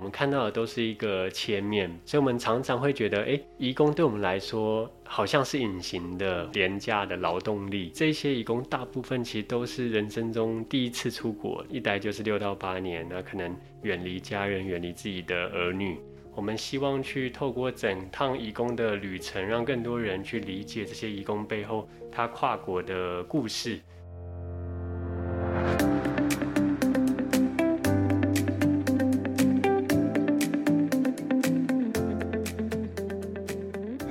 我们看到的都是一个切面，所以我们常常会觉得，哎，移工对我们来说好像是隐形的、廉价的劳动力。这些移工大部分其实都是人生中第一次出国，一待就是六到八年，那可能远离家人、远离自己的儿女。我们希望去透过整趟移工的旅程，让更多人去理解这些移工背后他跨国的故事。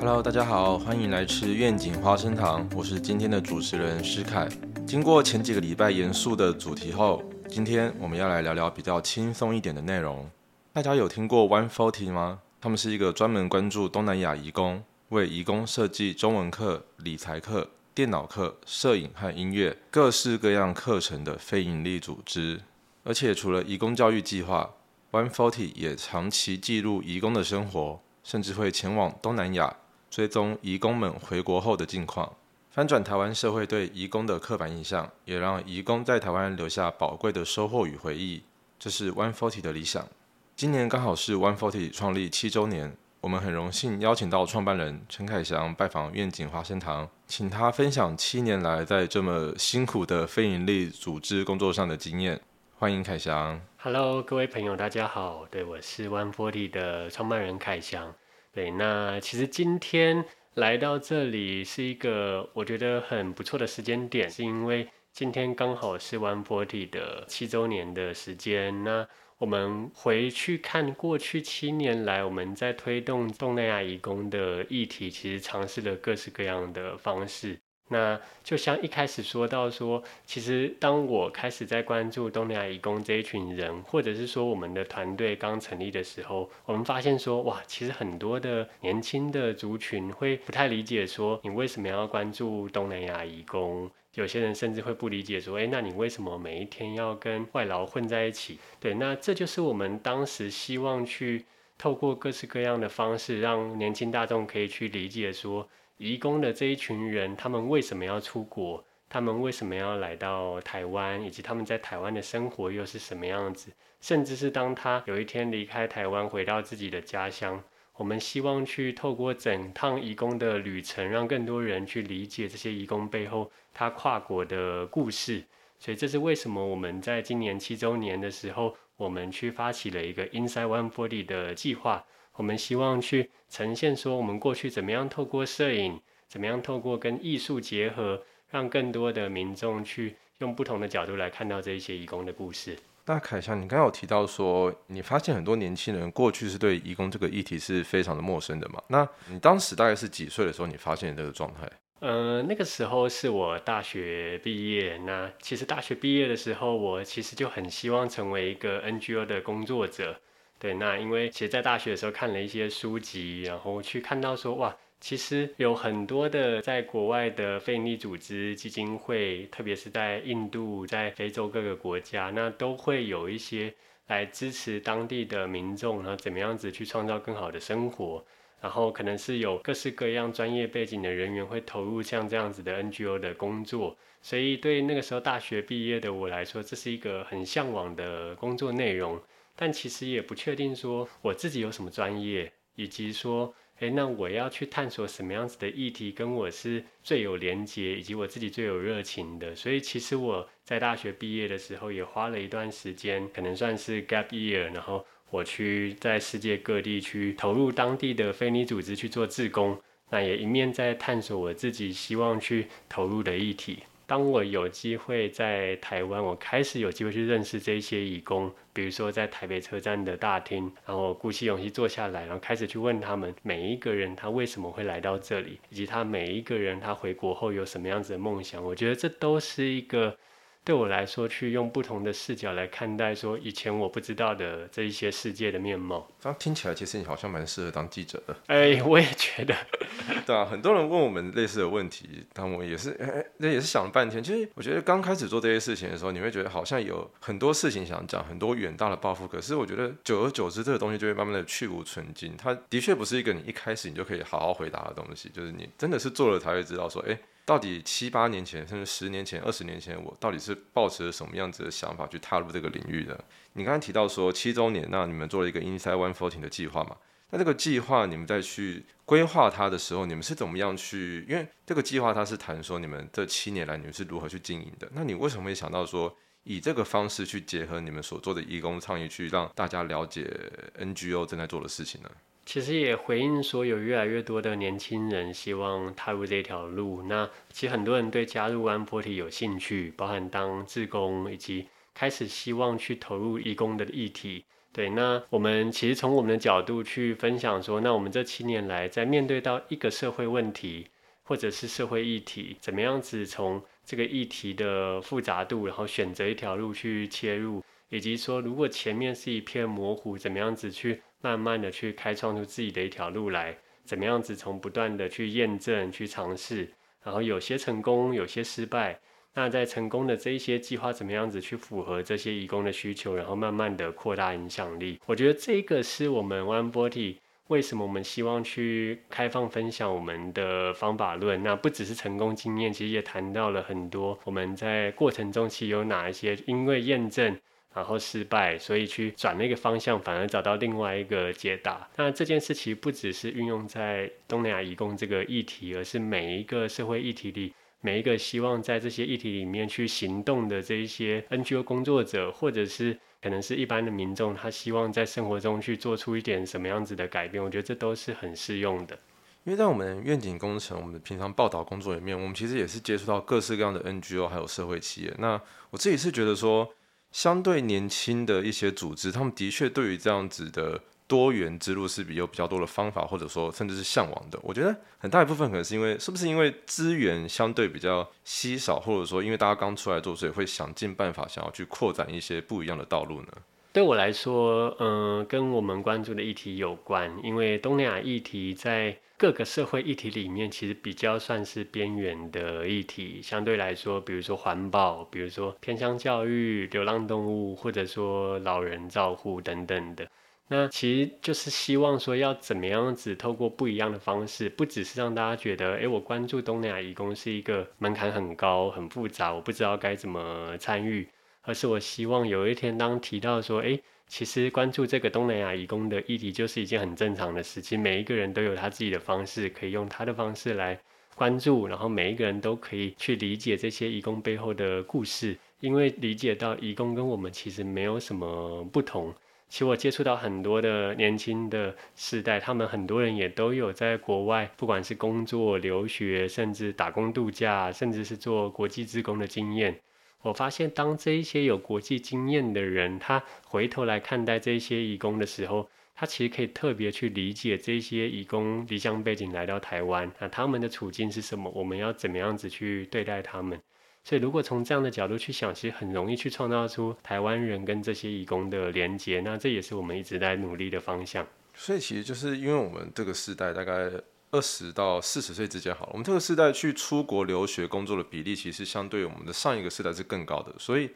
Hello，大家好，欢迎来吃愿景花生糖，我是今天的主持人施凯。经过前几个礼拜严肃的主题后，今天我们要来聊聊比较轻松一点的内容。大家有听过 One Forty 吗？他们是一个专门关注东南亚移工，为移工设计中文课、理财课、电脑课、摄影和音乐各式各样课程的非营利组织。而且除了移工教育计划，One Forty 也长期记录移工的生活，甚至会前往东南亚追踪移工们回国后的近况，翻转台湾社会对移工的刻板印象，也让移工在台湾留下宝贵的收获与回忆。这是 One Forty 的理想。今年刚好是 One Forty 创立七周年，我们很荣幸邀请到创办人陈凯翔拜访愿景花生堂，请他分享七年来在这么辛苦的非营利组织工作上的经验。欢迎凯翔。Hello，各位朋友，大家好。对，我是 One Forty 的创办人凯翔。对，那其实今天来到这里是一个我觉得很不错的时间点，是因为今天刚好是 One Forty 的七周年的时间。那我们回去看过去七年来，我们在推动东南亚移工的议题，其实尝试了各式各样的方式。那就像一开始说到说，其实当我开始在关注东南亚移工这一群人，或者是说我们的团队刚成立的时候，我们发现说，哇，其实很多的年轻的族群会不太理解说，你为什么要关注东南亚移工？有些人甚至会不理解，说：“哎，那你为什么每一天要跟外劳混在一起？”对，那这就是我们当时希望去透过各式各样的方式，让年轻大众可以去理解，说移工的这一群人，他们为什么要出国？他们为什么要来到台湾？以及他们在台湾的生活又是什么样子？甚至是当他有一天离开台湾，回到自己的家乡。我们希望去透过整趟移工的旅程，让更多人去理解这些移工背后他跨国的故事。所以这是为什么我们在今年七周年的时候，我们去发起了一个 Inside One Forty 的计划。我们希望去呈现说，我们过去怎么样透过摄影，怎么样透过跟艺术结合，让更多的民众去用不同的角度来看到这一些义工的故事。那凯翔，你刚刚有提到说，你发现很多年轻人过去是对移工这个议题是非常的陌生的嘛？那你当时大概是几岁的时候，你发现这个状态？呃，那个时候是我大学毕业。那其实大学毕业的时候，我其实就很希望成为一个 NGO 的工作者。对，那因为其实，在大学的时候看了一些书籍，然后去看到说，哇。其实有很多的在国外的非营利组织基金会，特别是在印度、在非洲各个国家，那都会有一些来支持当地的民众，然后怎么样子去创造更好的生活。然后可能是有各式各样专业背景的人员会投入像这样子的 NGO 的工作。所以对那个时候大学毕业的我来说，这是一个很向往的工作内容。但其实也不确定说我自己有什么专业，以及说。诶，那我要去探索什么样子的议题跟我是最有连接，以及我自己最有热情的。所以其实我在大学毕业的时候也花了一段时间，可能算是 gap year，然后我去在世界各地去投入当地的非利组织去做志工，那也一面在探索我自己希望去投入的议题。当我有机会在台湾，我开始有机会去认识这些义工，比如说在台北车站的大厅，然后鼓起勇气坐下来，然后开始去问他们每一个人他为什么会来到这里，以及他每一个人他回国后有什么样子的梦想。我觉得这都是一个。对我来说，去用不同的视角来看待说以前我不知道的这一些世界的面貌。这样听起来，其实你好像蛮适合当记者的。哎，我也觉得。对啊，很多人问我们类似的问题，但我也是，哎，那也是想了半天。其实我觉得刚开始做这些事情的时候，你会觉得好像有很多事情想讲，很多远大的抱负。可是我觉得久而久之，这个东西就会慢慢的去无存精。它的确不是一个你一开始你就可以好好回答的东西，就是你真的是做了才会知道说，哎。到底七八年前，甚至十年前、二十年前，我到底是抱持着什么样子的想法去踏入这个领域的？你刚才提到说七周年，那你们做了一个 Inside One Fourteen 的计划嘛？那这个计划你们在去规划它的时候，你们是怎么样去？因为这个计划它是谈说你们这七年来你们是如何去经营的？那你为什么会想到说以这个方式去结合你们所做的义工倡议，去让大家了解 NGO 正在做的事情呢？其实也回应说，有越来越多的年轻人希望踏入这条路。那其实很多人对加入安波体有兴趣，包含当志工，以及开始希望去投入义工的议题。对，那我们其实从我们的角度去分享说，那我们这七年来在面对到一个社会问题，或者是社会议题，怎么样子从这个议题的复杂度，然后选择一条路去切入，以及说如果前面是一片模糊，怎么样子去。慢慢的去开创出自己的一条路来，怎么样子从不断的去验证、去尝试，然后有些成功，有些失败。那在成功的这一些计划，怎么样子去符合这些义工的需求，然后慢慢的扩大影响力。我觉得这个是我们 One Body 为什么我们希望去开放分享我们的方法论。那不只是成功经验，其实也谈到了很多我们在过程中其实有哪一些因为验证。然后失败，所以去转那个方向，反而找到另外一个解答。那这件事其实不只是运用在东南亚移工这个议题，而是每一个社会议题里，每一个希望在这些议题里面去行动的这一些 NGO 工作者，或者是可能是一般的民众，他希望在生活中去做出一点什么样子的改变。我觉得这都是很适用的。因为在我们愿景工程，我们平常报道工作里面，我们其实也是接触到各式各样的 NGO 还有社会企业。那我自己是觉得说。相对年轻的一些组织，他们的确对于这样子的多元之路是比有比较多的方法，或者说甚至是向往的。我觉得很大一部分可能是因为，是不是因为资源相对比较稀少，或者说因为大家刚出来做，所以会想尽办法想要去扩展一些不一样的道路呢？对我来说，嗯，跟我们关注的议题有关，因为东南亚议题在。各个社会议题里面，其实比较算是边缘的议题。相对来说，比如说环保，比如说偏乡教育、流浪动物，或者说老人照护等等的。那其实就是希望说，要怎么样子透过不一样的方式，不只是让大家觉得，哎，我关注东南亚义工是一个门槛很高、很复杂，我不知道该怎么参与，而是我希望有一天当提到说，哎。其实关注这个东南亚移工的议题，就是一件很正常的事情。每一个人都有他自己的方式，可以用他的方式来关注，然后每一个人都可以去理解这些移工背后的故事，因为理解到移工跟我们其实没有什么不同。其实我接触到很多的年轻的世代，他们很多人也都有在国外，不管是工作、留学，甚至打工度假，甚至是做国际职工的经验。我发现，当这一些有国际经验的人，他回头来看待这些义工的时候，他其实可以特别去理解这些义工离乡背景来到台湾，那他们的处境是什么？我们要怎么样子去对待他们？所以，如果从这样的角度去想，其实很容易去创造出台湾人跟这些义工的连接。那这也是我们一直在努力的方向。所以，其实就是因为我们这个时代大概。二十到四十岁之间好了，我们这个时代去出国留学工作的比例，其实相对我们的上一个时代是更高的。所以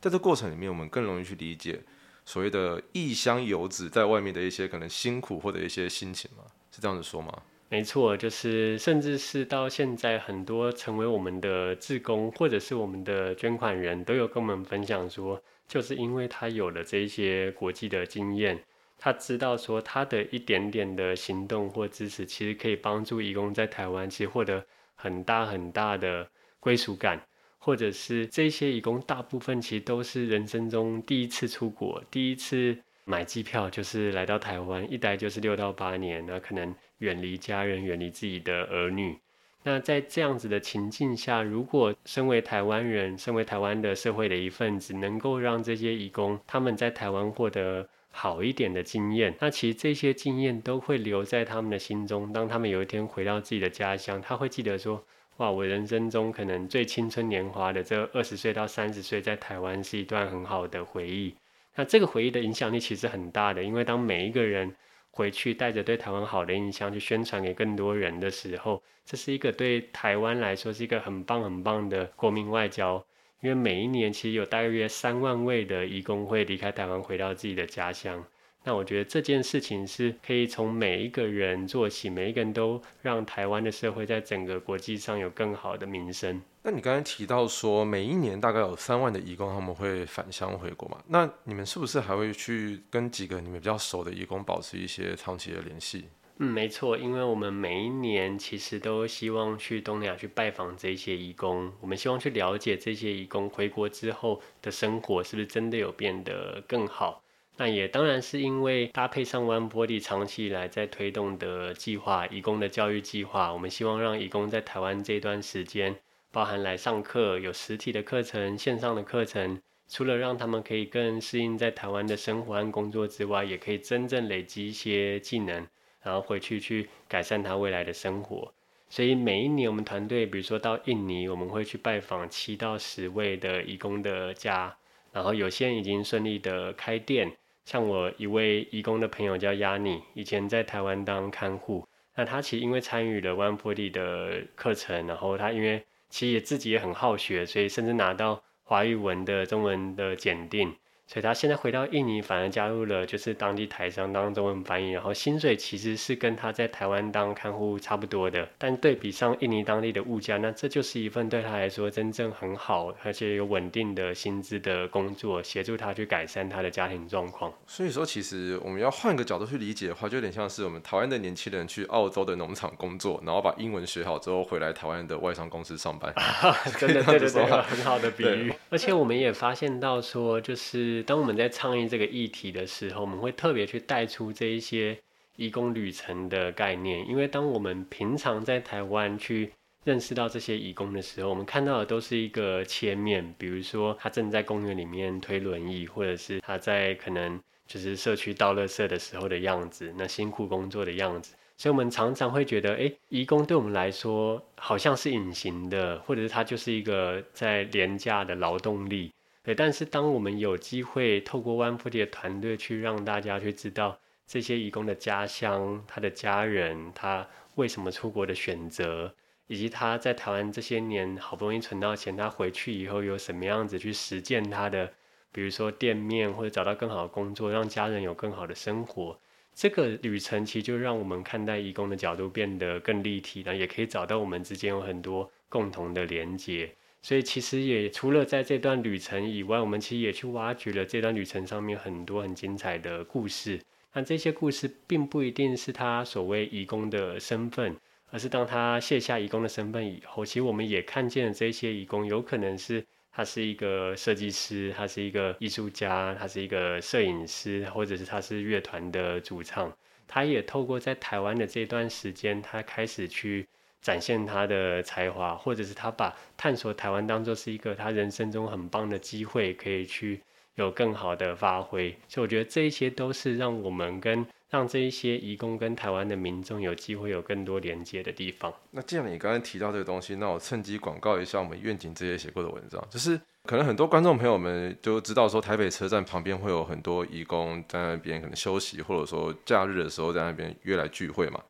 在这过程里面，我们更容易去理解所谓的异乡游子在外面的一些可能辛苦或者一些心情嘛？是这样子说吗？没错，就是甚至是到现在，很多成为我们的志工或者是我们的捐款人都有跟我们分享说，就是因为他有了这些国际的经验。他知道说他的一点点的行动或支持，其实可以帮助义工在台湾其实获得很大很大的归属感，或者是这些义工大部分其实都是人生中第一次出国，第一次买机票就是来到台湾，一待就是六到八年，那可能远离家人，远离自己的儿女。那在这样子的情境下，如果身为台湾人，身为台湾的社会的一份子，能够让这些义工他们在台湾获得。好一点的经验，那其实这些经验都会留在他们的心中。当他们有一天回到自己的家乡，他会记得说：“哇，我人生中可能最青春年华的这二十岁到三十岁，在台湾是一段很好的回忆。”那这个回忆的影响力其实很大的，因为当每一个人回去带着对台湾好的印象去宣传给更多人的时候，这是一个对台湾来说是一个很棒很棒的国民外交。因为每一年其实有大约三万位的移工会离开台湾回到自己的家乡，那我觉得这件事情是可以从每一个人做起，每一个人都让台湾的社会在整个国际上有更好的名声。那你刚才提到说，每一年大概有三万的义工他们会返乡回国嘛？那你们是不是还会去跟几个你们比较熟的义工保持一些长期的联系？嗯，没错，因为我们每一年其实都希望去东南亚去拜访这些义工，我们希望去了解这些义工回国之后的生活是不是真的有变得更好。那也当然是因为搭配上 One Body 长期以来在推动的计划，义工的教育计划，我们希望让义工在台湾这段时间，包含来上课，有实体的课程、线上的课程，除了让他们可以更适应在台湾的生活和工作之外，也可以真正累积一些技能。然后回去去改善他未来的生活，所以每一年我们团队，比如说到印尼，我们会去拜访七到十位的义工的家，然后有些人已经顺利的开店，像我一位义工的朋友叫亚尼，以前在台湾当看护，那他其实因为参与了 One Body 的课程，然后他因为其实也自己也很好学，所以甚至拿到华语文的中文的检定。所以他现在回到印尼，反而加入了就是当地台商当中文翻译，然后薪水其实是跟他在台湾当看护差不多的，但对比上印尼当地的物价，那这就是一份对他来说真正很好而且有稳定的薪资的工作，协助他去改善他的家庭状况。所以说，其实我们要换个角度去理解的话，就有点像是我们台湾的年轻人去澳洲的农场工作，然后把英文学好之后回来台湾的外商公司上班。真的，对对对，很好的比喻。而且我们也发现到说，就是。当我们在倡议这个议题的时候，我们会特别去带出这一些义工旅程的概念，因为当我们平常在台湾去认识到这些义工的时候，我们看到的都是一个切面，比如说他正在公园里面推轮椅，或者是他在可能就是社区倒垃圾的时候的样子，那辛苦工作的样子，所以我们常常会觉得，哎，义工对我们来说好像是隐形的，或者是他就是一个在廉价的劳动力。对，但是当我们有机会透过 One4D 的团队去让大家去知道这些义工的家乡、他的家人、他为什么出国的选择，以及他在台湾这些年好不容易存到钱，他回去以后有什么样子去实践他的，比如说店面或者找到更好的工作，让家人有更好的生活，这个旅程其实就让我们看待义工的角度变得更立体，然后也可以找到我们之间有很多共同的连接。所以其实也除了在这段旅程以外，我们其实也去挖掘了这段旅程上面很多很精彩的故事。那这些故事并不一定是他所谓义工的身份，而是当他卸下义工的身份以后，其实我们也看见了这些义工有可能是他是一个设计师，他是一个艺术家，他是一个摄影师，或者是他是乐团的主唱。他也透过在台湾的这段时间，他开始去。展现他的才华，或者是他把探索台湾当做是一个他人生中很棒的机会，可以去有更好的发挥。所以我觉得这一些都是让我们跟让这一些移工跟台湾的民众有机会有更多连接的地方。那既然你刚刚提到这个东西，那我趁机广告一下我们愿景这些写过的文章，就是可能很多观众朋友们都知道说台北车站旁边会有很多移工在那边可能休息，或者说假日的时候在那边约来聚会嘛。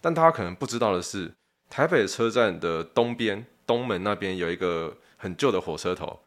但大家可能不知道的是。台北车站的东边东门那边有一个很旧的火车头，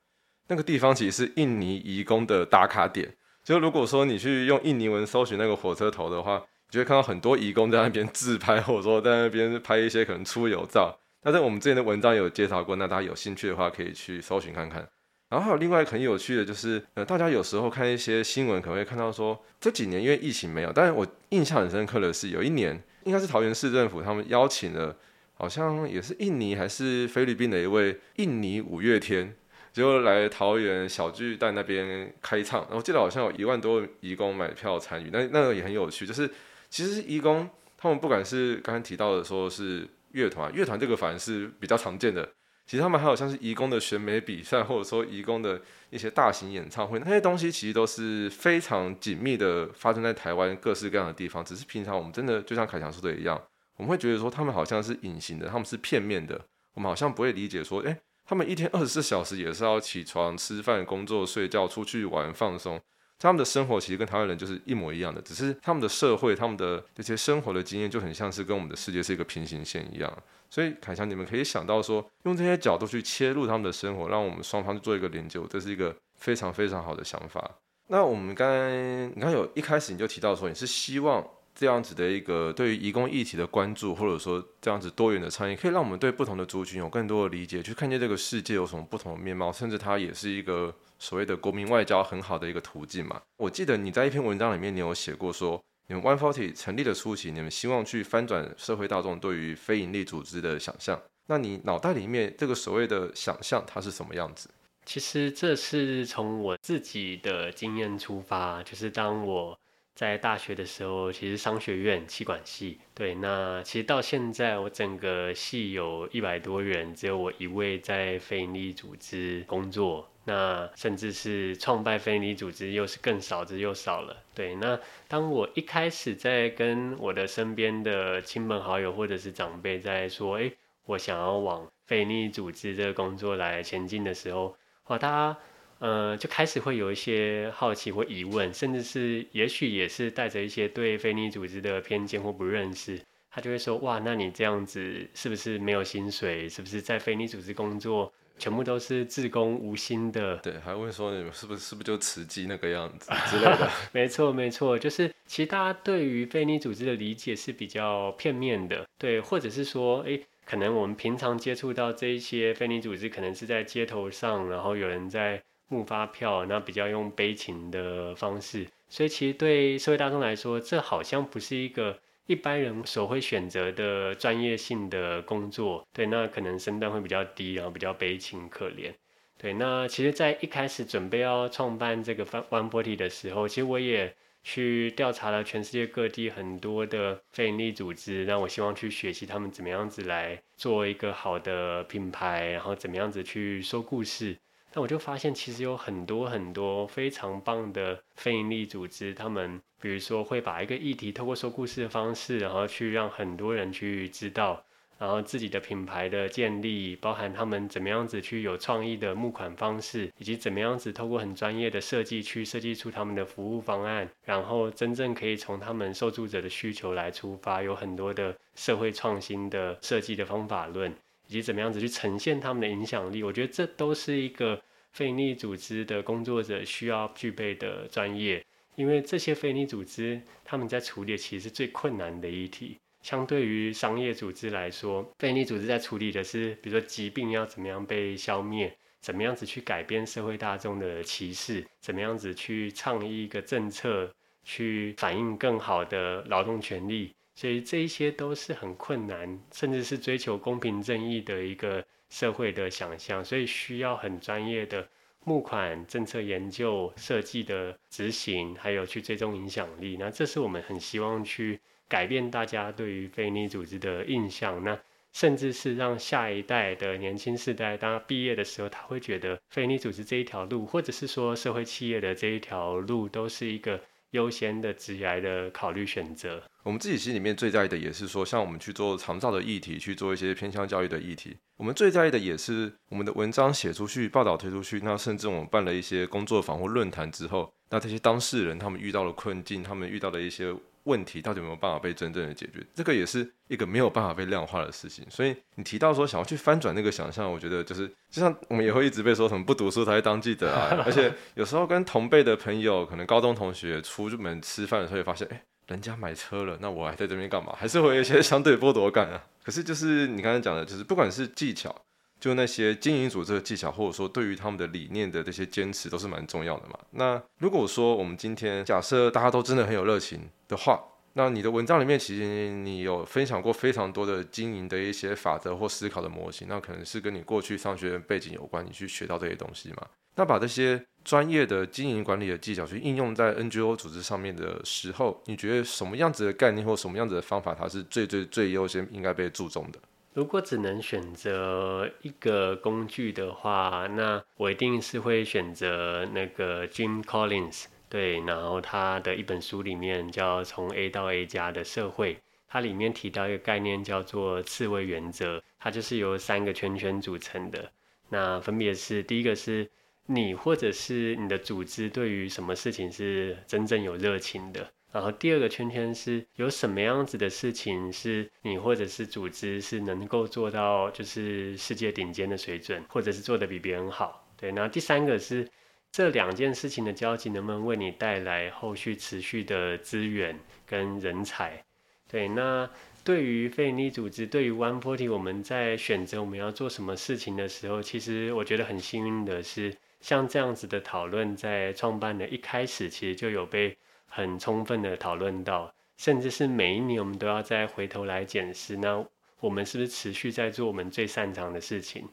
那个地方其实是印尼移工的打卡点。就如果说你去用印尼文搜寻那个火车头的话，你就会看到很多移工在那边自拍，或者说在那边拍一些可能出游照。但是我们之前的文章有介绍过，那大家有兴趣的话可以去搜寻看看。然后还有另外很有趣的就是，呃，大家有时候看一些新闻，可能会看到说这几年因为疫情没有，但是我印象很深刻的是有一年，应该是桃园市政府他们邀请了。好像也是印尼还是菲律宾的一位印尼五月天，就来桃园小巨蛋那边开唱。然后记得好像有一万多义工买票参与，那那个也很有趣。就是其实义工他们不管是刚刚提到的说是乐团，乐团这个反而是比较常见的。其实他们还有像是义工的选美比赛，或者说义工的一些大型演唱会，那些东西其实都是非常紧密的发生在台湾各式各样的地方。只是平常我们真的就像凯强说的一样。我们会觉得说他们好像是隐形的，他们是片面的。我们好像不会理解说，诶，他们一天二十四小时也是要起床、吃饭、工作、睡觉、出去玩、放松。他们的生活其实跟台湾人就是一模一样的，只是他们的社会、他们的这些生活的经验就很像是跟我们的世界是一个平行线一样。所以凯翔，你们可以想到说，用这些角度去切入他们的生活，让我们双方去做一个连接，这是一个非常非常好的想法。那我们刚才你看有一开始你就提到说你是希望。这样子的一个对于移工议题的关注，或者说这样子多元的参与，可以让我们对不同的族群有更多的理解，去看见这个世界有什么不同的面貌，甚至它也是一个所谓的国民外交很好的一个途径嘛。我记得你在一篇文章里面，你有写过说，你们 One Forty 成立的初期，你们希望去翻转社会大众对于非营利组织的想象。那你脑袋里面这个所谓的想象，它是什么样子？其实这是从我自己的经验出发，就是当我。在大学的时候，其实商学院气管系，对，那其实到现在我整个系有一百多人，只有我一位在非营利组织工作，那甚至是创办非营利组织又是更少之又少了。对，那当我一开始在跟我的身边的亲朋好友或者是长辈在说，哎，我想要往非营利组织这个工作来前进的时候，哇，大家。呃，就开始会有一些好奇或疑问，甚至是也许也是带着一些对非利组织的偏见或不认识，他就会说：哇，那你这样子是不是没有薪水？是不是在非利组织工作全部都是自工无薪的？对，还会说你们是不是是不是就慈济那个样子 之类的？没错，没错，就是其实大家对于非利组织的理解是比较片面的，对，或者是说，哎，可能我们平常接触到这一些非利组织，可能是在街头上，然后有人在。募发票，那比较用悲情的方式，所以其实对社会大众来说，这好像不是一个一般人所会选择的专业性的工作。对，那可能身段会比较低，然后比较悲情可怜。对，那其实，在一开始准备要创办这个 One Body 的时候，其实我也去调查了全世界各地很多的非营利组织，那我希望去学习他们怎么样子来做一个好的品牌，然后怎么样子去说故事。那我就发现，其实有很多很多非常棒的非营利组织，他们比如说会把一个议题透过说故事的方式，然后去让很多人去知道，然后自己的品牌的建立，包含他们怎么样子去有创意的募款方式，以及怎么样子透过很专业的设计去设计出他们的服务方案，然后真正可以从他们受助者的需求来出发，有很多的社会创新的设计的方法论。以及怎么样子去呈现他们的影响力，我觉得这都是一个非营利组织的工作者需要具备的专业。因为这些非营利组织他们在处理其实是最困难的议题，相对于商业组织来说，非营利组织在处理的是，比如说疾病要怎么样被消灭，怎么样子去改变社会大众的歧视，怎么样子去倡议一个政策，去反映更好的劳动权利。所以这一些都是很困难，甚至是追求公平正义的一个社会的想象，所以需要很专业的募款、政策研究、设计的执行，还有去追踪影响力。那这是我们很希望去改变大家对于非利组织的印象，那甚至是让下一代的年轻世代，当他毕业的时候，他会觉得非利组织这一条路，或者是说社会企业的这一条路，都是一个。优先的职业的考虑选择，我们自己心里面最在意的也是说，像我们去做长照的议题，去做一些偏向教育的议题，我们最在意的也是我们的文章写出去，报道推出去，那甚至我们办了一些工作坊或论坛之后，那这些当事人他们遇到了困境，他们遇到的一些。问题到底有没有办法被真正的解决？这个也是一个没有办法被量化的事情。所以你提到说想要去翻转那个想象，我觉得就是就像我们也会一直被说什么不读书才会当记者啊。而且有时候跟同辈的朋友，可能高中同学出门吃饭的时候，也发现哎，人家买车了，那我还在这边干嘛？还是会有一些相对剥夺感啊。可是就是你刚才讲的，就是不管是技巧。就那些经营组织的技巧，或者说对于他们的理念的这些坚持，都是蛮重要的嘛。那如果说我们今天假设大家都真的很有热情的话，那你的文章里面其实你有分享过非常多的经营的一些法则或思考的模型，那可能是跟你过去上学背景有关，你去学到这些东西嘛。那把这些专业的经营管理的技巧去应用在 NGO 组织上面的时候，你觉得什么样子的概念或什么样子的方法，它是最最最优先应该被注重的？如果只能选择一个工具的话，那我一定是会选择那个 Jim Collins，对，然后他的一本书里面叫《从 A 到 A 加的社会》，它里面提到一个概念叫做刺猬原则，它就是由三个圈圈组成的，那分别是第一个是你或者是你的组织对于什么事情是真正有热情的。然后第二个圈圈是有什么样子的事情是你或者是组织是能够做到就是世界顶尖的水准，或者是做的比别人好。对，然后第三个是这两件事情的交集能不能为你带来后续持续的资源跟人才？对，那对于非营利组织，对于 One Forty，我们在选择我们要做什么事情的时候，其实我觉得很幸运的是，像这样子的讨论，在创办的一开始，其实就有被很充分的讨论到，甚至是每一年我们都要再回头来检视，那我们是不是持续在做我们最擅长的事情？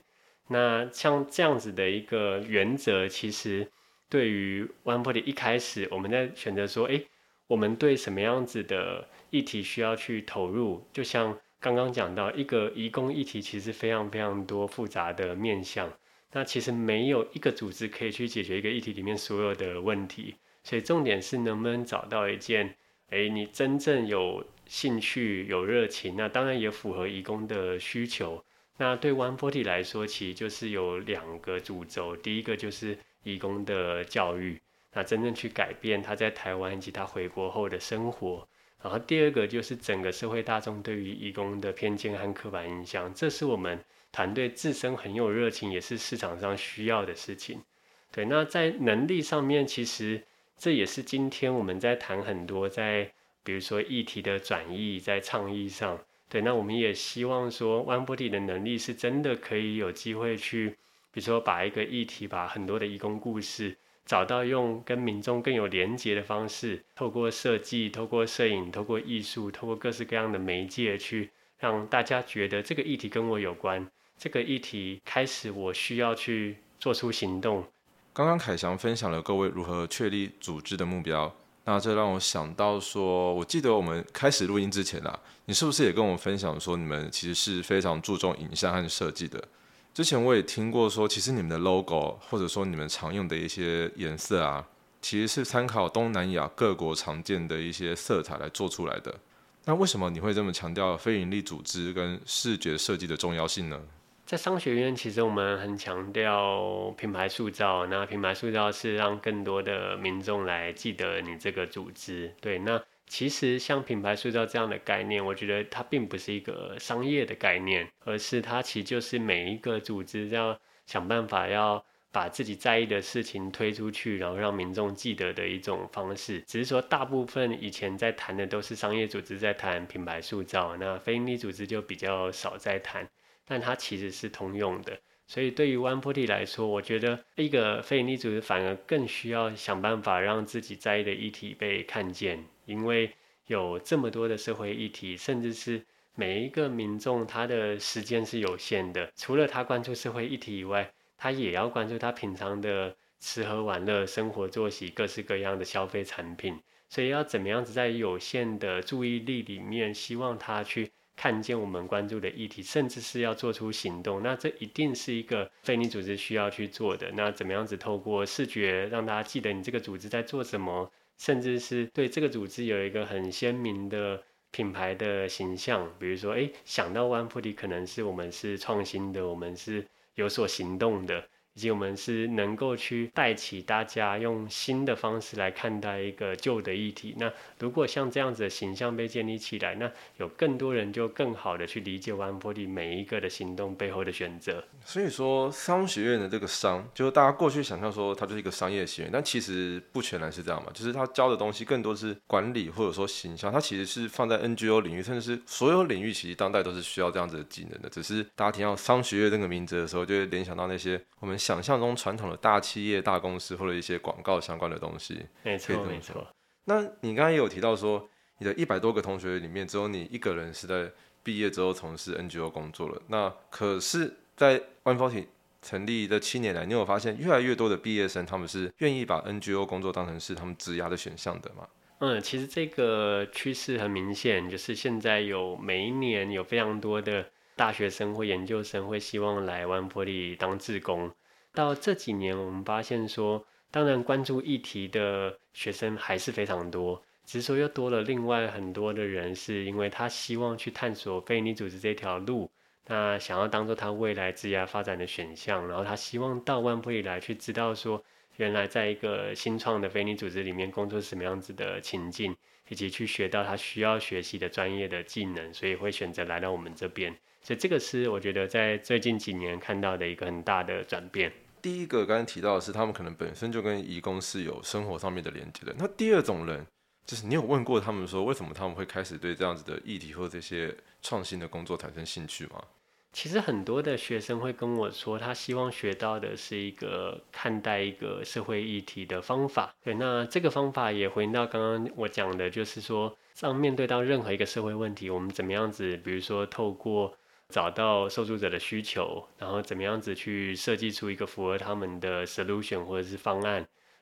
那像这样子的一个原则，其实对于 One Forty 一开始，我们在选择说，哎，我们对什么样子的议题需要去投入？就像刚刚讲到，一个移工议题其实非常非常多复杂的面向，那其实没有一个组织可以去解决一个议题里面所有的问题，所以重点是能不能找到一件，哎，你真正有兴趣、有热情，那当然也符合义工的需求。那对 One Forty 来说，其实就是有两个主轴。第一个就是义工的教育，那真正去改变他在台湾以及他回国后的生活。然后第二个就是整个社会大众对于义工的偏见和刻板印象，这是我们团队自身很有热情，也是市场上需要的事情。对，那在能力上面，其实这也是今天我们在谈很多，在比如说议题的转移，在倡议上。对，那我们也希望说，One Body 的能力是真的可以有机会去，比如说把一个议题，把很多的义工故事，找到用跟民众更有连结的方式，透过设计、透过摄影、透过艺术、透过各式各样的媒介，去让大家觉得这个议题跟我有关，这个议题开始我需要去做出行动。刚刚凯翔分享了各位如何确立组织的目标。那这让我想到说，我记得我们开始录音之前啊，你是不是也跟我分享说，你们其实是非常注重影像和设计的？之前我也听过说，其实你们的 logo 或者说你们常用的一些颜色啊，其实是参考东南亚各国常见的一些色彩来做出来的。那为什么你会这么强调非营利组织跟视觉设计的重要性呢？在商学院，其实我们很强调品牌塑造。那品牌塑造是让更多的民众来记得你这个组织。对，那其实像品牌塑造这样的概念，我觉得它并不是一个商业的概念，而是它其实就是每一个组织要想办法要把自己在意的事情推出去，然后让民众记得的一种方式。只是说，大部分以前在谈的都是商业组织在谈品牌塑造，那非营利组织就比较少在谈。但它其实是通用的，所以对于 One Forty 来说，我觉得一个非营利组织反而更需要想办法让自己在意的议题被看见，因为有这么多的社会议题，甚至是每一个民众他的时间是有限的，除了他关注社会议题以外，他也要关注他平常的吃喝玩乐、生活作息、各式各样的消费产品，所以要怎么样子在有限的注意力里面，希望他去。看见我们关注的议题，甚至是要做出行动，那这一定是一个非你组织需要去做的。那怎么样子透过视觉让大家记得你这个组织在做什么，甚至是对这个组织有一个很鲜明的品牌的形象，比如说，哎，想到 One Forty 可能是我们是创新的，我们是有所行动的。以及我们是能够去带起大家用新的方式来看待一个旧的议题。那如果像这样子的形象被建立起来，那有更多人就更好的去理解 One Body 每一个的行动背后的选择。所以说，商学院的这个商，就是大家过去想象说它就是一个商业学院，但其实不全然是这样嘛。就是他教的东西更多是管理或者说形象，它其实是放在 NGO 领域，甚至是所有领域，其实当代都是需要这样子的技能的。只是大家听到商学院这个名字的时候，就会联想到那些我们。想象中传统的大企业、大公司或者一些广告相关的东西，没错没错。那你刚才也有提到说，你的一百多个同学里面，只有你一个人是在毕业之后从事 NGO 工作了。那可是，在 One Forty 成立的七年来，你有发现越来越多的毕业生，他们是愿意把 NGO 工作当成是他们职涯的选项的吗？嗯，其实这个趋势很明显，就是现在有每一年有非常多的大学生或研究生会希望来 One Forty 当志工。到这几年，我们发现说，当然关注议题的学生还是非常多，只是说又多了另外很多的人，是因为他希望去探索非你组织这条路，那想要当做他未来职业发展的选项，然后他希望到万普里来去知道说，原来在一个新创的非你组织里面工作是什么样子的情境，以及去学到他需要学习的专业的技能，所以会选择来到我们这边。所以这个是我觉得在最近几年看到的一个很大的转变。第一个刚刚提到的是，他们可能本身就跟义工是有生活上面的连接的。那第二种人，就是你有问过他们说，为什么他们会开始对这样子的议题或这些创新的工作产生兴趣吗？其实很多的学生会跟我说，他希望学到的是一个看待一个社会议题的方法。对，那这个方法也回应到刚刚我讲的，就是说，当面对到任何一个社会问题，我们怎么样子，比如说透过找到受助者的需求，然后怎么样子去设计出一个符合他们的 solution 或者是方案，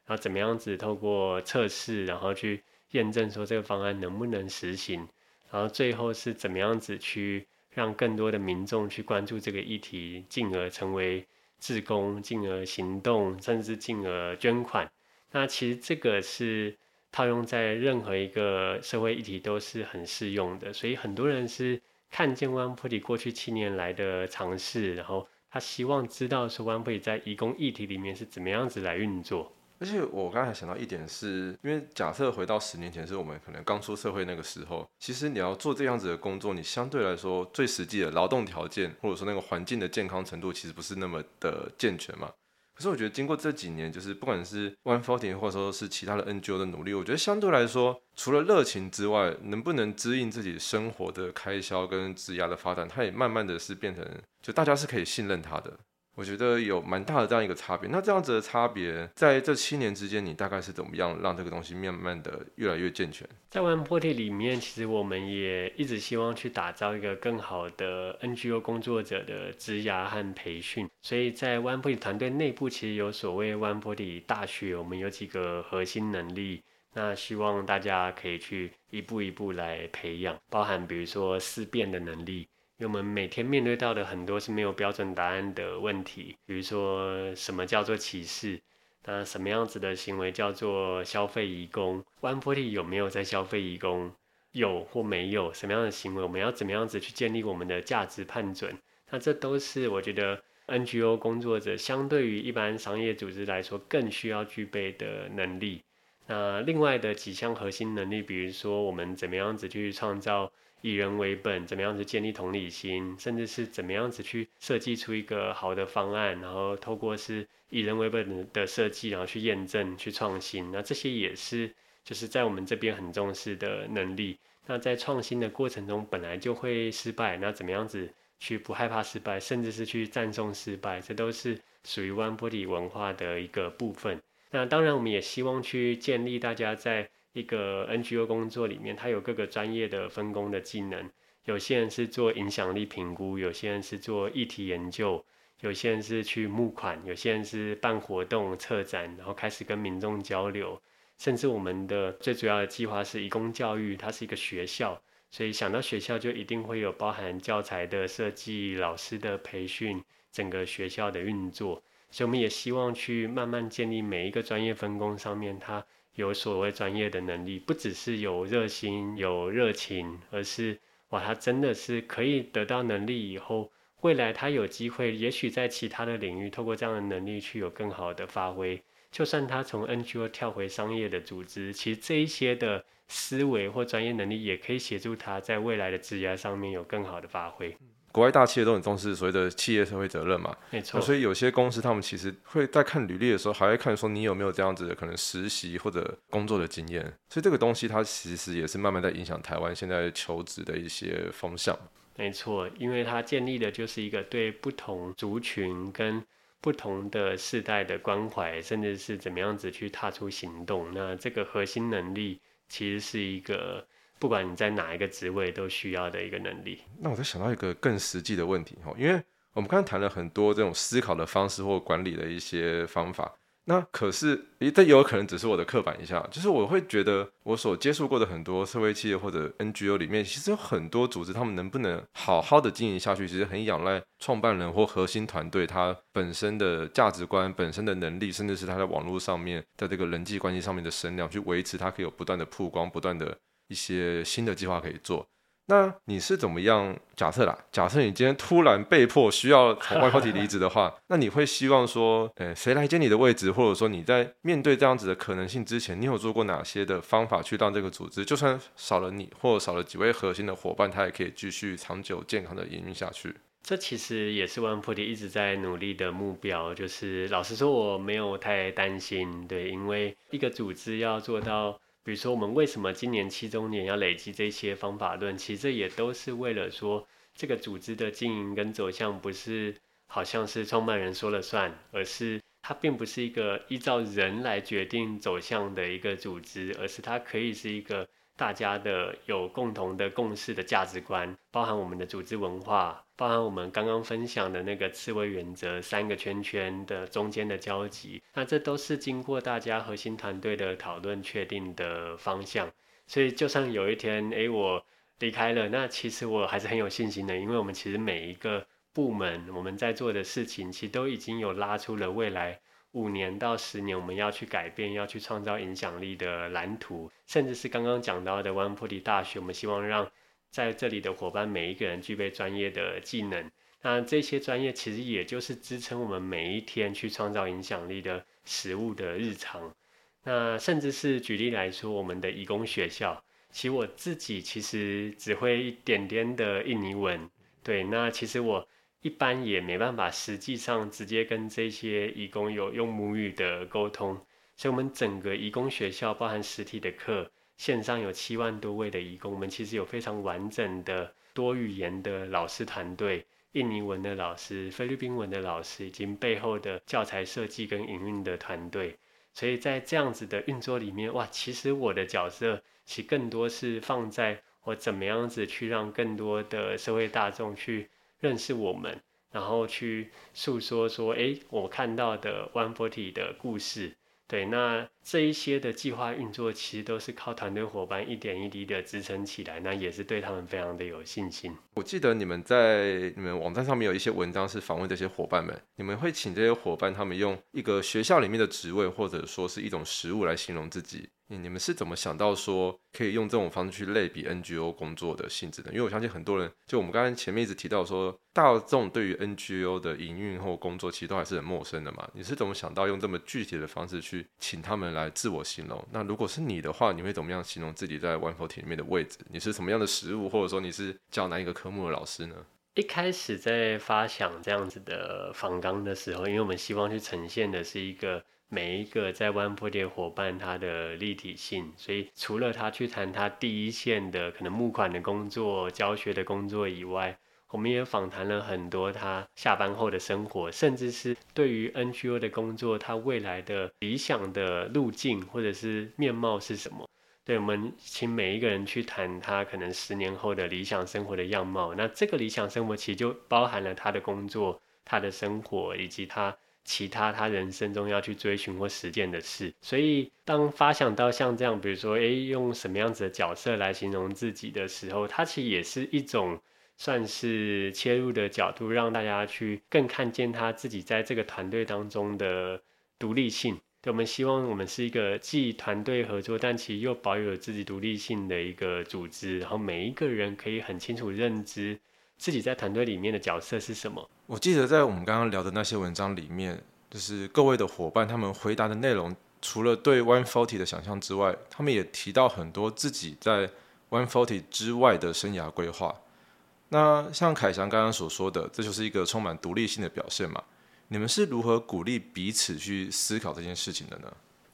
然后怎么样子透过测试，然后去验证说这个方案能不能实行，然后最后是怎么样子去。让更多的民众去关注这个议题，进而成为志工，进而行动，甚至进而捐款。那其实这个是套用在任何一个社会议题都是很适用的。所以很多人是看见湾坡里过去七年来的尝试，然后他希望知道说湾坡里在移工议题里面是怎么样子来运作。而且我刚才想到一点是，因为假设回到十年前，是我们可能刚出社会那个时候，其实你要做这样子的工作，你相对来说最实际的劳动条件，或者说那个环境的健康程度，其实不是那么的健全嘛。可是我觉得经过这几年，就是不管是 One Forty 或者说是其他的 NGO 的努力，我觉得相对来说，除了热情之外，能不能支应自己生活的开销跟职业的发展，它也慢慢的是变成，就大家是可以信任他的。我觉得有蛮大的这样一个差别。那这样子的差别，在这七年之间，你大概是怎么样让这个东西慢慢的越来越健全？在万坡体里面，其实我们也一直希望去打造一个更好的 NGO 工作者的职涯和培训。所以在万坡体团队内部，其实有所谓万坡体大学，我们有几个核心能力，那希望大家可以去一步一步来培养，包含比如说思辨的能力。因为我们每天面对到的很多是没有标准答案的问题，比如说什么叫做歧视，那什么样子的行为叫做消费移工？One Forty 有没有在消费移工？有或没有？什么样的行为？我们要怎么样子去建立我们的价值判准？那这都是我觉得 NGO 工作者相对于一般商业组织来说更需要具备的能力。那另外的几项核心能力，比如说我们怎么样子去创造。以人为本，怎么样子建立同理心，甚至是怎么样子去设计出一个好的方案，然后透过是以人为本的设计，然后去验证、去创新，那这些也是就是在我们这边很重视的能力。那在创新的过程中，本来就会失败，那怎么样子去不害怕失败，甚至是去赞颂失败，这都是属于 One Body 文化的一个部分。那当然，我们也希望去建立大家在。一个 NGO 工作里面，它有各个专业的分工的技能。有些人是做影响力评估，有些人是做议题研究，有些人是去募款，有些人是办活动、策展，然后开始跟民众交流。甚至我们的最主要的计划是义工教育，它是一个学校，所以想到学校就一定会有包含教材的设计、老师的培训、整个学校的运作。所以我们也希望去慢慢建立每一个专业分工上面它。有所谓专业的能力，不只是有热心、有热情，而是哇，他真的是可以得到能力以后，未来他有机会，也许在其他的领域，透过这样的能力去有更好的发挥。就算他从 NGO 跳回商业的组织，其实这一些的思维或专业能力，也可以协助他在未来的职业上面有更好的发挥。国外大企业都很重视所谓的企业社会责任嘛，没错。所以有些公司他们其实会在看履历的时候，还会看说你有没有这样子的可能实习或者工作的经验。所以这个东西它其实也是慢慢在影响台湾现在求职的一些风向。没错，因为它建立的就是一个对不同族群跟不同的世代的关怀，甚至是怎么样子去踏出行动。那这个核心能力其实是一个。不管你在哪一个职位，都需要的一个能力。那我在想到一个更实际的问题哈，因为我们刚才谈了很多这种思考的方式或管理的一些方法。那可是，诶，这也有可能只是我的刻板印象，就是我会觉得我所接触过的很多社会企业或者 NGO 里面，其实有很多组织，他们能不能好好的经营下去，其实很仰赖创办人或核心团队他本身的价值观、本身的能力，甚至是他在网络上面在这个人际关系上面的声量，去维持他可以有不断的曝光、不断的。一些新的计划可以做，那你是怎么样？假设啦，假设你今天突然被迫需要从外科体离职的话，那你会希望说，呃，谁来接你的位置？或者说你在面对这样子的可能性之前，你有做过哪些的方法去让这个组织，就算少了你或少了几位核心的伙伴，它也可以继续长久健康的营运下去？这其实也是万菩提一直在努力的目标。就是老实说，我没有太担心，对，因为一个组织要做到，比如说我们为什么今年七周年要累积这些方法论，其实这也都是为了说，这个组织的经营跟走向不是好像是创办人说了算，而是它并不是一个依照人来决定走向的一个组织，而是它可以是一个。大家的有共同的共识的价值观，包含我们的组织文化，包含我们刚刚分享的那个刺猬原则三个圈圈的中间的交集，那这都是经过大家核心团队的讨论确定的方向。所以，就算有一天，诶，我离开了，那其实我还是很有信心的，因为我们其实每一个部门我们在做的事情，其实都已经有拉出了未来。五年到十年，我们要去改变，要去创造影响力的蓝图，甚至是刚刚讲到的湾普里大学，我们希望让在这里的伙伴每一个人具备专业的技能。那这些专业其实也就是支撑我们每一天去创造影响力的食物的日常。那甚至是举例来说，我们的义工学校，其实我自己其实只会一点点的印尼文，对，那其实我。一般也没办法，实际上直接跟这些义工有用母语的沟通，所以，我们整个义工学校包含实体的课，线上有七万多位的义工，我们其实有非常完整的多语言的老师团队，印尼文的老师、菲律宾文的老师，以及背后的教材设计跟营运的团队。所以在这样子的运作里面，哇，其实我的角色其实更多是放在我怎么样子去让更多的社会大众去。认识我们，然后去诉说说，哎，我看到的 One Forty 的故事，对，那这一些的计划运作，其实都是靠团队伙伴一点一滴的支撑起来，那也是对他们非常的有信心。我记得你们在你们网站上面有一些文章是访问这些伙伴们，你们会请这些伙伴他们用一个学校里面的职位，或者说是一种食物来形容自己。你们是怎么想到说可以用这种方式去类比 NGO 工作的性质的？因为我相信很多人，就我们刚刚前面一直提到说，大众对于 NGO 的营运或工作其实都还是很陌生的嘛。你是怎么想到用这么具体的方式去请他们来自我形容？那如果是你的话，你会怎么样形容自己在 One fort 里面的位置？你是什么样的食物，或者说你是教哪一个科目的老师呢？一开始在发想这样子的访纲的时候，因为我们希望去呈现的是一个。每一个在湾坡的伙伴，他的立体性，所以除了他去谈他第一线的可能募款的工作、教学的工作以外，我们也访谈了很多他下班后的生活，甚至是对于 NGO 的工作，他未来的理想的路径或者是面貌是什么？对，我们请每一个人去谈他可能十年后的理想生活的样貌。那这个理想生活其实就包含了他的工作、他的生活以及他。其他他人生中要去追寻或实践的事，所以当发想到像这样，比如说，诶，用什么样子的角色来形容自己的时候，它其实也是一种算是切入的角度，让大家去更看见他自己在这个团队当中的独立性。对，我们希望我们是一个既团队合作，但其实又保有自己独立性的一个组织，然后每一个人可以很清楚认知。自己在团队里面的角色是什么？我记得在我们刚刚聊的那些文章里面，就是各位的伙伴他们回答的内容，除了对 One Forty 的想象之外，他们也提到很多自己在 One Forty 之外的生涯规划。那像凯翔刚刚所说的，这就是一个充满独立性的表现嘛？你们是如何鼓励彼此去思考这件事情的呢？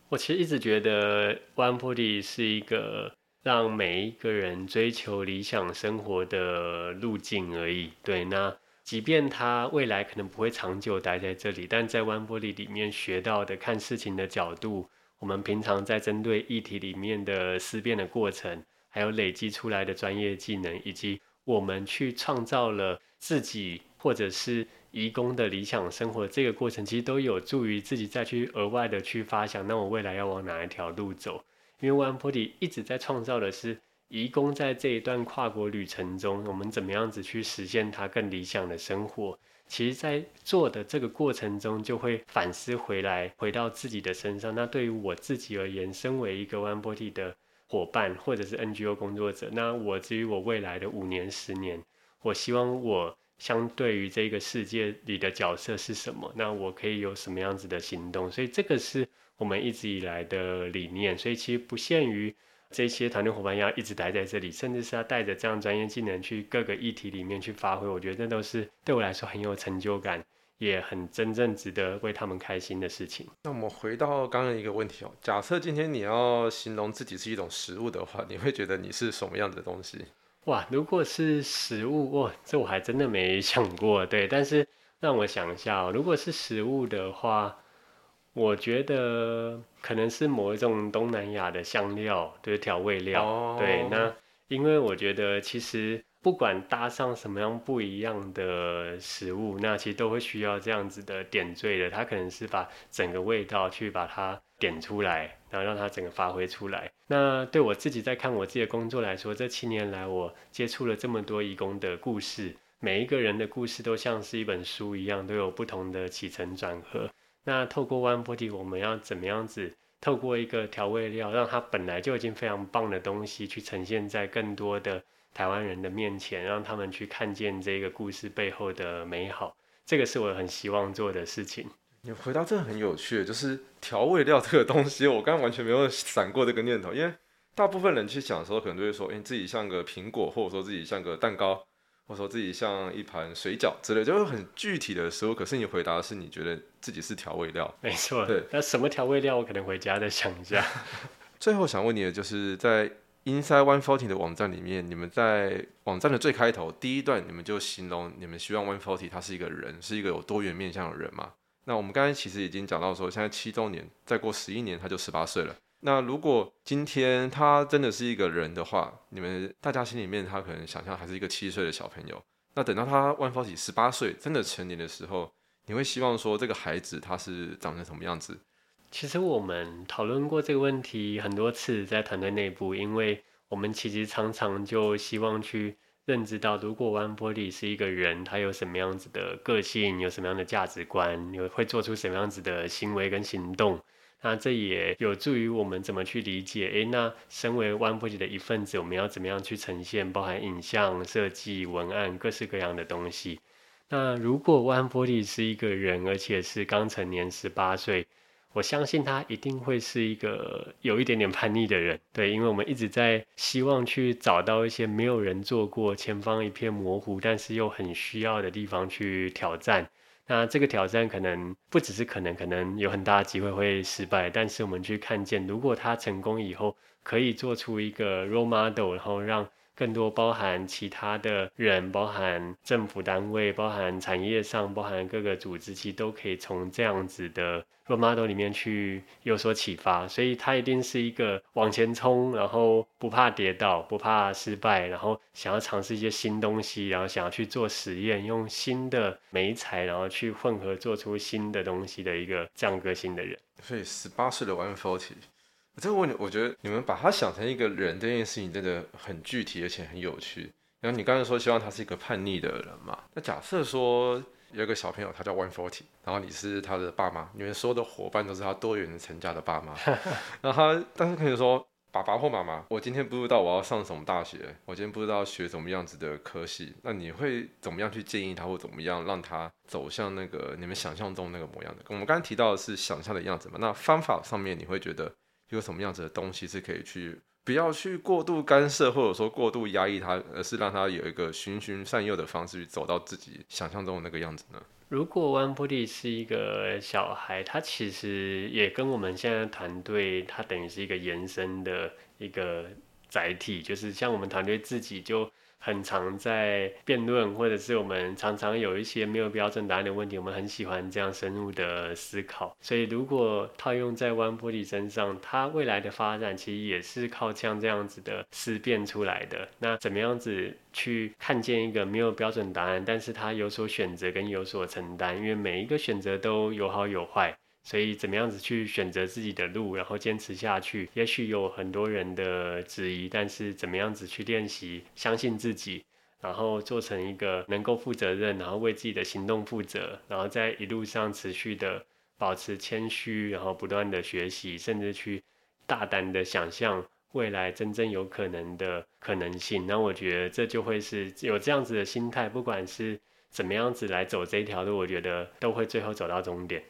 我其实一直觉得 One Forty 是一个。让每一个人追求理想生活的路径而已。对，那即便他未来可能不会长久待在这里，但在 One Body 里面学到的看事情的角度，我们平常在针对议题里面的思辨的过程，还有累积出来的专业技能，以及我们去创造了自己或者是移工的理想生活这个过程，其实都有助于自己再去额外的去发想，那我未来要往哪一条路走。因为 One Body 一直在创造的是，移工在这一段跨国旅程中，我们怎么样子去实现他更理想的生活？其实，在做的这个过程中，就会反思回来，回到自己的身上。那对于我自己而言，身为一个 One Body 的伙伴，或者是 NGO 工作者，那我至于我未来的五年、十年，我希望我相对于这个世界里的角色是什么？那我可以有什么样子的行动？所以，这个是。我们一直以来的理念，所以其实不限于这些团队伙伴要一直待在这里，甚至是要带着这样专业技能去各个议题里面去发挥，我觉得这都是对我来说很有成就感，也很真正值得为他们开心的事情。那我们回到刚刚一个问题哦，假设今天你要形容自己是一种食物的话，你会觉得你是什么样的东西？哇，如果是食物，哇，这我还真的没想过。对，但是让我想一下，如果是食物的话，我觉得可能是某一种东南亚的香料，就是调味料。对，那因为我觉得其实不管搭上什么样不一样的食物，那其实都会需要这样子的点缀的。它可能是把整个味道去把它点出来。然后让它整个发挥出来。那对我自己在看我自己的工作来说，这七年来我接触了这么多义工的故事，每一个人的故事都像是一本书一样，都有不同的起承转合。那透过 One Body，我们要怎么样子透过一个调味料，让它本来就已经非常棒的东西，去呈现在更多的台湾人的面前，让他们去看见这个故事背后的美好。这个是我很希望做的事情。你回答真的很有趣，就是调味料这个东西，我刚刚完全没有闪过这个念头。因为大部分人去讲的时候，可能都会说，哎，自己像个苹果，或者说自己像个蛋糕，或者说自己像一盘水饺之类，就是很具体的食物。可是你回答的是，你觉得自己是调味料，没错。对，那什么调味料？我可能回家再想一下。最后想问你的，就是在 Inside One Forty 的网站里面，你们在网站的最开头第一段，你们就形容你们希望 One Forty 他是一个人，是一个有多元面向的人嘛？那我们刚才其实已经讲到说，现在七周年，再过十一年他就十八岁了。那如果今天他真的是一个人的话，你们大家心里面他可能想象还是一个七岁的小朋友。那等到他 OneForty 十八岁真的成年的时候，你会希望说这个孩子他是长成什么样子？其实我们讨论过这个问题很多次，在团队内部，因为我们其实常常就希望去。认知到，如果 One Body 是一个人，他有什么样子的个性，有什么样的价值观，有会做出什么样子的行为跟行动，那这也有助于我们怎么去理解。诶，那身为 One Body 的一份子，我们要怎么样去呈现，包含影像设计、文案各式各样的东西。那如果 One Body 是一个人，而且是刚成年十八岁。我相信他一定会是一个有一点点叛逆的人，对，因为我们一直在希望去找到一些没有人做过、前方一片模糊，但是又很需要的地方去挑战。那这个挑战可能不只是可能，可能有很大的机会会失败，但是我们去看见，如果他成功以后，可以做出一个 role model，然后让。更多包含其他的人，包含政府单位，包含产业上，包含各个组织，其实都可以从这样子的 role model 里面去有所启发。所以他一定是一个往前冲，然后不怕跌倒，不怕失败，然后想要尝试一些新东西，然后想要去做实验，用新的媒材，然后去混合做出新的东西的一个这样个性的人。所以十八岁的 One Forty。这个问题，我觉得你们把他想成一个人这件事情真的很具体，而且很有趣。然后你刚才说希望他是一个叛逆的人嘛？那假设说有一个小朋友，他叫 One Forty，然后你是他的爸妈，你们所有的伙伴都是他多元成家的爸妈。然后他，但是可以说爸爸或妈妈，我今天不知道我要上什么大学，我今天不知道学什么样子的科系，那你会怎么样去建议他，或怎么样让他走向那个你们想象中那个模样的？我们刚刚提到的是想象的样子嘛？那方法上面你会觉得？有什么样子的东西是可以去不要去过度干涉，或者说过度压抑他，而是让他有一个循循善诱的方式去走到自己想象中的那个样子呢？如果 One Body 是一个小孩，他其实也跟我们现在团队，他等于是一个延伸的一个载体，就是像我们团队自己就。很常在辩论，或者是我们常常有一些没有标准答案的问题，我们很喜欢这样深入的思考。所以，如果套用在弯玻璃身上，它未来的发展其实也是靠像这样子的思辨出来的。那怎么样子去看见一个没有标准答案，但是它有所选择跟有所承担？因为每一个选择都有好有坏。所以怎么样子去选择自己的路，然后坚持下去？也许有很多人的质疑，但是怎么样子去练习，相信自己，然后做成一个能够负责任，然后为自己的行动负责，然后在一路上持续的保持谦虚，然后不断的学习，甚至去大胆的想象未来真正有可能的可能性。那我觉得这就会是有这样子的心态，不管是怎么样子来走这一条路，我觉得都会最后走到终点。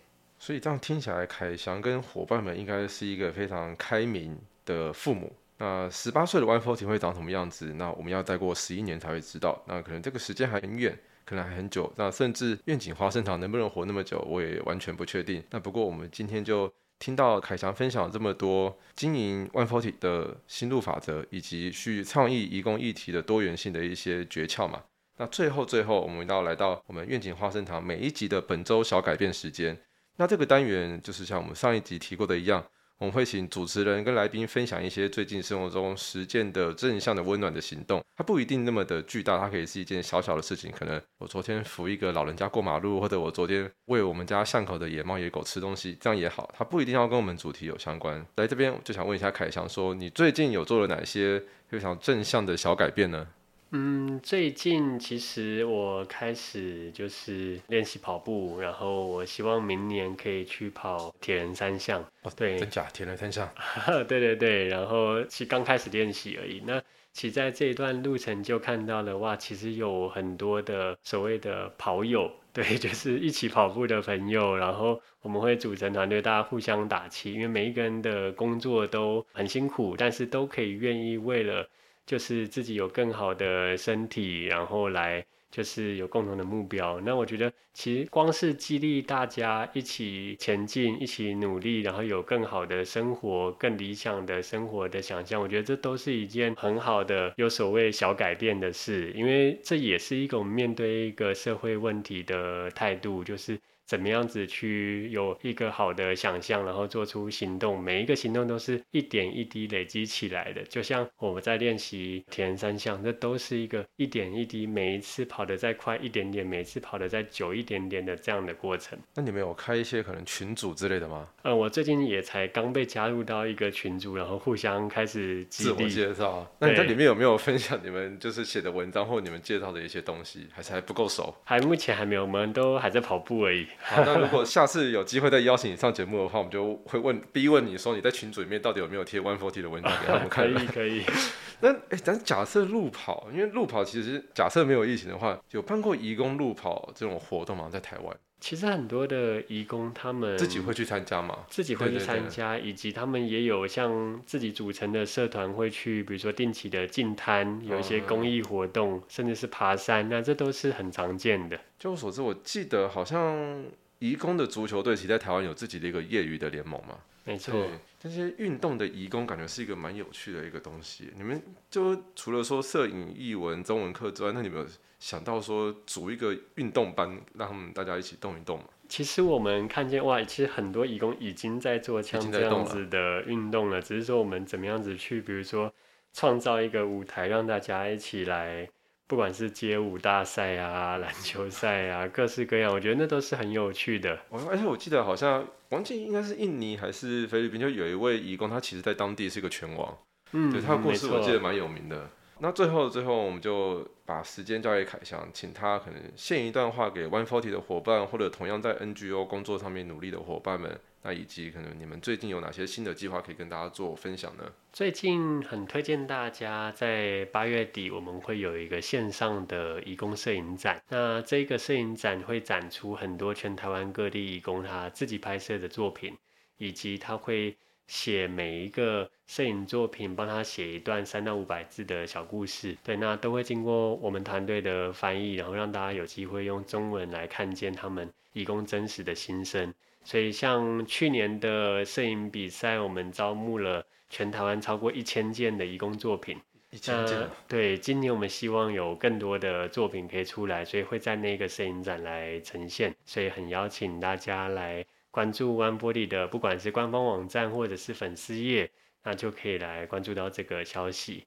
所以这样听起来，凯翔跟伙伴们应该是一个非常开明的父母，那十八岁的 One Forty 会长什么样子？那我们要再过十一年才会知道。那可能这个时间还很远，可能还很久。那甚至愿景花生堂能不能活那么久，我也完全不确定。那不过我们今天就听到凯翔分享这么多经营 One Forty 的心路法则，以及去倡议移工议题的多元性的一些诀窍嘛。那最后最后，我们要来到我们愿景花生堂每一集的本周小改变时间。那这个单元就是像我们上一集提过的一样。我们会请主持人跟来宾分享一些最近生活中实践的正向的温暖的行动，它不一定那么的巨大，它可以是一件小小的事情。可能我昨天扶一个老人家过马路，或者我昨天喂我们家巷口的野猫野狗吃东西，这样也好。它不一定要跟我们主题有相关。来这边就想问一下凯翔，说你最近有做了哪些非常正向的小改变呢？嗯，最近其实我开始就是练习跑步，然后我希望明年可以去跑铁人三项。哦，对，真假铁人三项？对对对，然后其实刚开始练习而已。那其实在这一段路程就看到了哇，其实有很多的所谓的跑友，对，就是一起跑步的朋友。然后我们会组成团队，大家互相打气，因为每一个人的工作都很辛苦，但是都可以愿意为了。就是自己有更好的身体，然后来就是有共同的目标。那我觉得其实光是激励大家一起前进、一起努力，然后有更好的生活、更理想的生活的想象，我觉得这都是一件很好的有所谓小改变的事。因为这也是一种面对一个社会问题的态度，就是。怎么样子去有一个好的想象，然后做出行动，每一个行动都是一点一滴累积起来的。就像我们在练习田三项，这都是一个一点一滴，每一次跑得再快一点点，每次跑得再久一点点的这样的过程。那你们有开一些可能群组之类的吗？嗯，我最近也才刚被加入到一个群组，然后互相开始自我介绍。那你在里面有没有分享你们就是写的文章或你们介绍的一些东西？还是还不够熟？还目前还没有，我们都还在跑步而已。好，那如果下次有机会再邀请你上节目的话，我们就会问逼问你说你在群组里面到底有没有贴 One Forty 的文章给他们看？可以可以。那哎，咱假设路跑，因为路跑其实假设没有疫情的话，有办过义工路跑这种活动吗？在台湾？其实很多的义工他们自己会去参加吗？自己会去参加，以及他们也有像自己组成的社团会去，比如说定期的进摊，有一些公益活动，甚至是爬山，那这都是很常见的。据我所知，我记得好像。移工的足球队其实在台湾有自己的一个业余的联盟嘛？没错。这些运动的移工感觉是一个蛮有趣的一个东西。你们就除了说摄影、译文、中文课之外，那你们有想到说组一个运动班，让他们大家一起动一动嘛？其实我们看见哇，其实很多义工已经在做像这样子的运动了，只是说我们怎么样子去，比如说创造一个舞台，让大家一起来。不管是街舞大赛啊、篮球赛啊，各式各样，我觉得那都是很有趣的。而且我记得好像王记应该是印尼还是菲律宾，就有一位义工，他其实在当地是一个拳王。嗯，对他的故事我记得蛮有名的。那最后最后，我们就把时间交给凯翔，请他可能献一段话给 One Forty 的伙伴，或者同样在 NGO 工作上面努力的伙伴们。那以及可能你们最近有哪些新的计划可以跟大家做分享呢？最近很推荐大家在八月底我们会有一个线上的义工摄影展。那这个摄影展会展出很多全台湾各地义工他自己拍摄的作品，以及他会写每一个摄影作品，帮他写一段三到五百字的小故事。对，那都会经过我们团队的翻译，然后让大家有机会用中文来看见他们义工真实的心声。所以，像去年的摄影比赛，我们招募了全台湾超过一千件的义工作品。一千件。对，今年我们希望有更多的作品可以出来，所以会在那个摄影展来呈现。所以很邀请大家来关注 One Body 的，不管是官方网站或者是粉丝页，那就可以来关注到这个消息。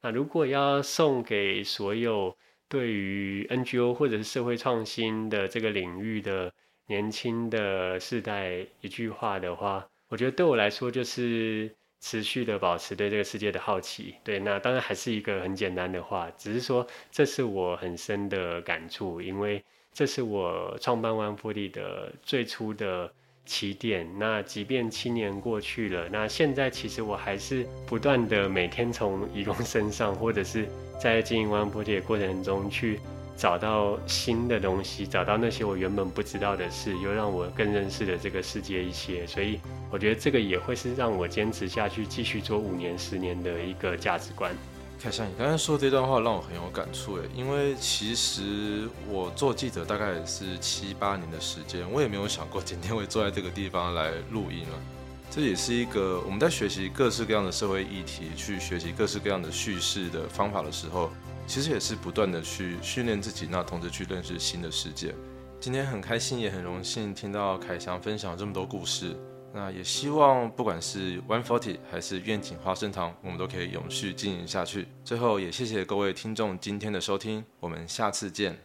那如果要送给所有对于 NGO 或者是社会创新的这个领域的。年轻的世代一句话的话，我觉得对我来说就是持续的保持对这个世界的好奇。对，那当然还是一个很简单的话，只是说这是我很深的感触，因为这是我创办 One Forty 的最初的起点。那即便七年过去了，那现在其实我还是不断的每天从义工身上，或者是在经营完菩提的过程中去。找到新的东西，找到那些我原本不知道的事，又让我更认识了这个世界一些。所以我觉得这个也会是让我坚持下去，继续做五年、十年的一个价值观。凯翔，你刚才说这段话让我很有感触诶，因为其实我做记者大概是七八年的时间，我也没有想过今天会坐在这个地方来录音了。这也是一个我们在学习各式各样的社会议题，去学习各式各样的叙事的方法的时候，其实也是不断的去训练自己，那同时去认识新的世界。今天很开心，也很荣幸听到凯翔分享这么多故事。那也希望不管是 One Forty 还是愿景花生堂，我们都可以永续经营下去。最后也谢谢各位听众今天的收听，我们下次见。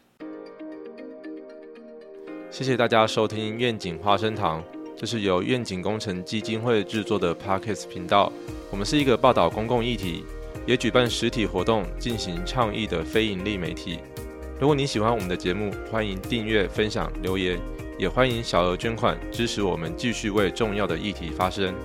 谢谢大家收听愿景花生堂，这是由愿景工程基金会制作的 Parkes 频道。我们是一个报道公共议题，也举办实体活动进行倡议的非营利媒体。如果你喜欢我们的节目，欢迎订阅、分享、留言。也欢迎小额捐款支持我们，继续为重要的议题发声。